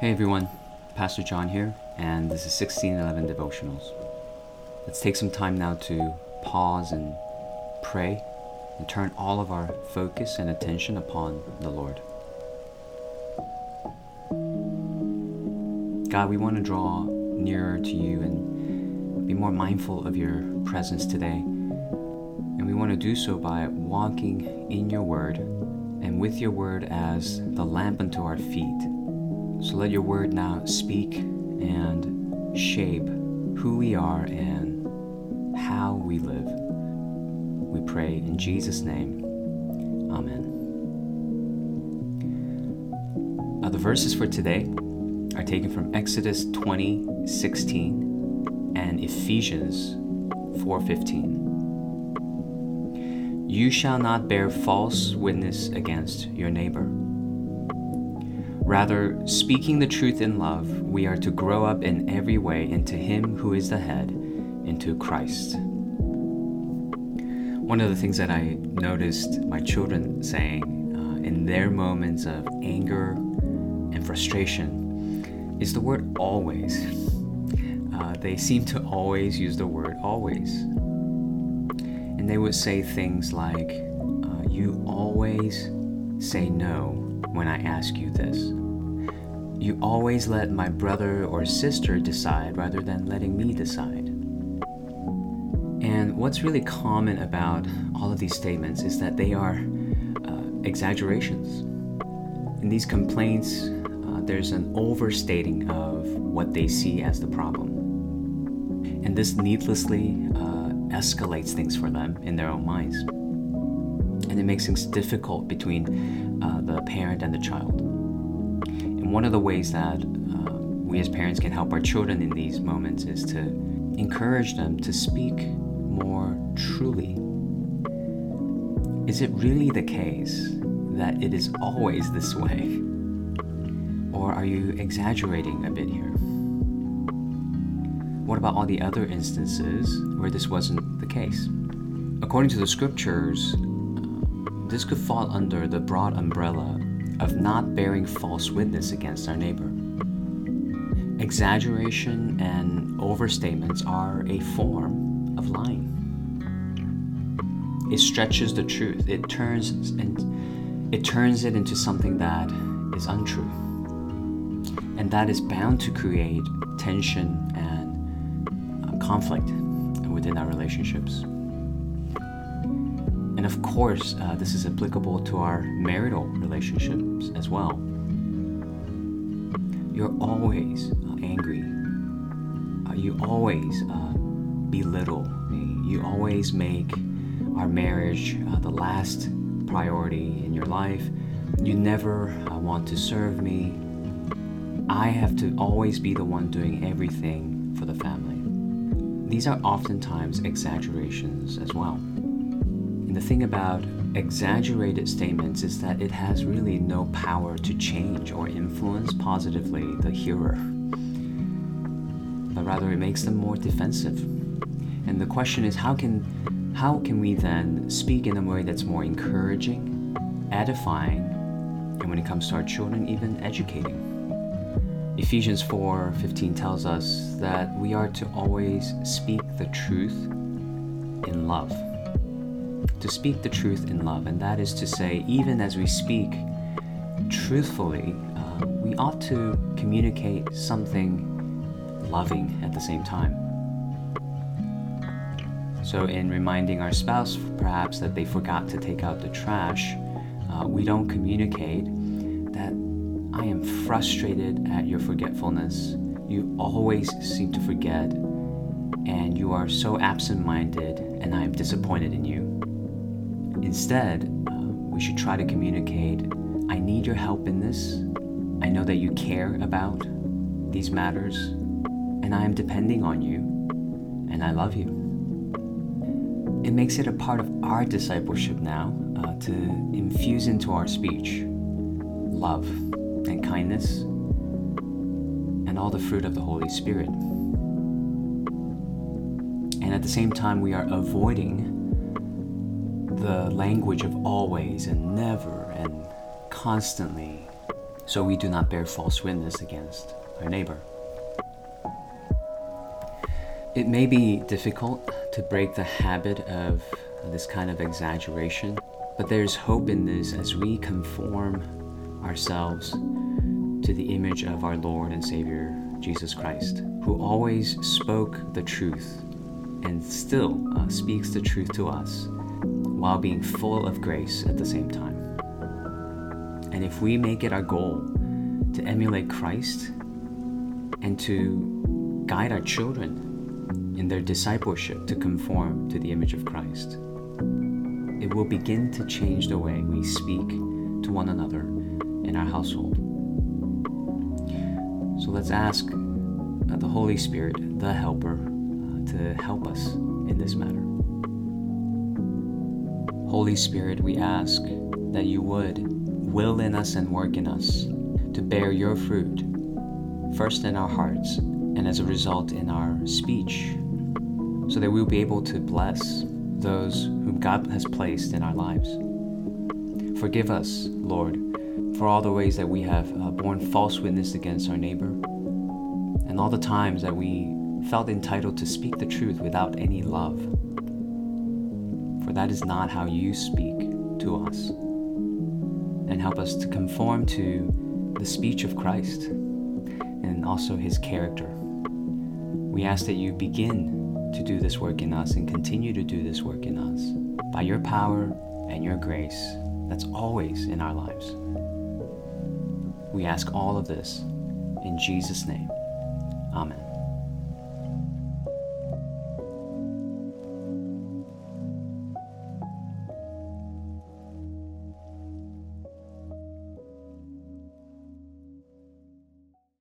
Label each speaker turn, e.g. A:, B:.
A: Hey everyone, Pastor John here, and this is 1611 Devotionals. Let's take some time now to pause and pray and turn all of our focus and attention upon the Lord. God, we want to draw nearer to you and be more mindful of your presence today. And we want to do so by walking in your word and with your word as the lamp unto our feet so let your word now speak and shape who we are and how we live. We pray in Jesus' name. Amen. Uh, the verses for today are taken from Exodus 20 16 and Ephesians 4:15. You shall not bear false witness against your neighbor Rather, speaking the truth in love, we are to grow up in every way into Him who is the head, into Christ. One of the things that I noticed my children saying uh, in their moments of anger and frustration is the word always. Uh, they seem to always use the word always. And they would say things like, uh, You always say no when I ask you this. You always let my brother or sister decide rather than letting me decide. And what's really common about all of these statements is that they are uh, exaggerations. In these complaints, uh, there's an overstating of what they see as the problem. And this needlessly uh, escalates things for them in their own minds. And it makes things difficult between uh, the parent and the child one of the ways that uh, we as parents can help our children in these moments is to encourage them to speak more truly. Is it really the case that it is always this way? Or are you exaggerating a bit here? What about all the other instances where this wasn't the case? According to the scriptures, uh, this could fall under the broad umbrella of not bearing false witness against our neighbor. Exaggeration and overstatements are a form of lying. It stretches the truth. It turns and it turns it into something that is untrue. And that is bound to create tension and uh, conflict within our relationships. And of course, uh, this is applicable to our marital relationships as well. You're always uh, angry. Uh, you always uh, belittle me. You always make our marriage uh, the last priority in your life. You never uh, want to serve me. I have to always be the one doing everything for the family. These are oftentimes exaggerations as well. And the thing about exaggerated statements is that it has really no power to change or influence positively the hearer, but rather it makes them more defensive. And the question is how can how can we then speak in a way that's more encouraging, edifying, and when it comes to our children, even educating? Ephesians 4:15 tells us that we are to always speak the truth in love to speak the truth in love, and that is to say, even as we speak truthfully, uh, we ought to communicate something loving at the same time. So, in reminding our spouse perhaps that they forgot to take out the trash, uh, we don't communicate that I am frustrated at your forgetfulness. You always seem to forget, and you are so absent minded, and I am disappointed in you. Instead, we should try to communicate I need your help in this. I know that you care about these matters, and I am depending on you, and I love you. It makes it a part of our discipleship now uh, to infuse into our speech love and kindness and all the fruit of the Holy Spirit. And at the same time, we are avoiding the language of always and never and constantly so we do not bear false witness against our neighbor. It may be difficult to break the habit of this kind of exaggeration, but there's hope in this as we conform ourselves to the image of our Lord and Savior Jesus Christ, who always spoke the truth and still uh, speaks the truth to us while being full of grace at the same time. And if we make it our goal to emulate Christ and to guide our children in their discipleship to conform to the image of Christ, it will begin to change the way we speak to one another in our household. So let's ask uh, the Holy Spirit, the Helper, uh, to help us in this matter. Holy Spirit, we ask that you would will in us and work in us to bear your fruit, first in our hearts and as a result in our speech, so that we'll be able to bless those whom God has placed in our lives. Forgive us, Lord, for all the ways that we have uh, borne false witness against our neighbor, and all the times that we felt entitled to speak the truth without any love. That is not how you speak to us. And help us to conform to the speech of Christ and also his character. We ask that you begin to do this work in us and continue to do this work in us by your power and your grace that's always in our lives. We ask all of this in Jesus' name. Amen.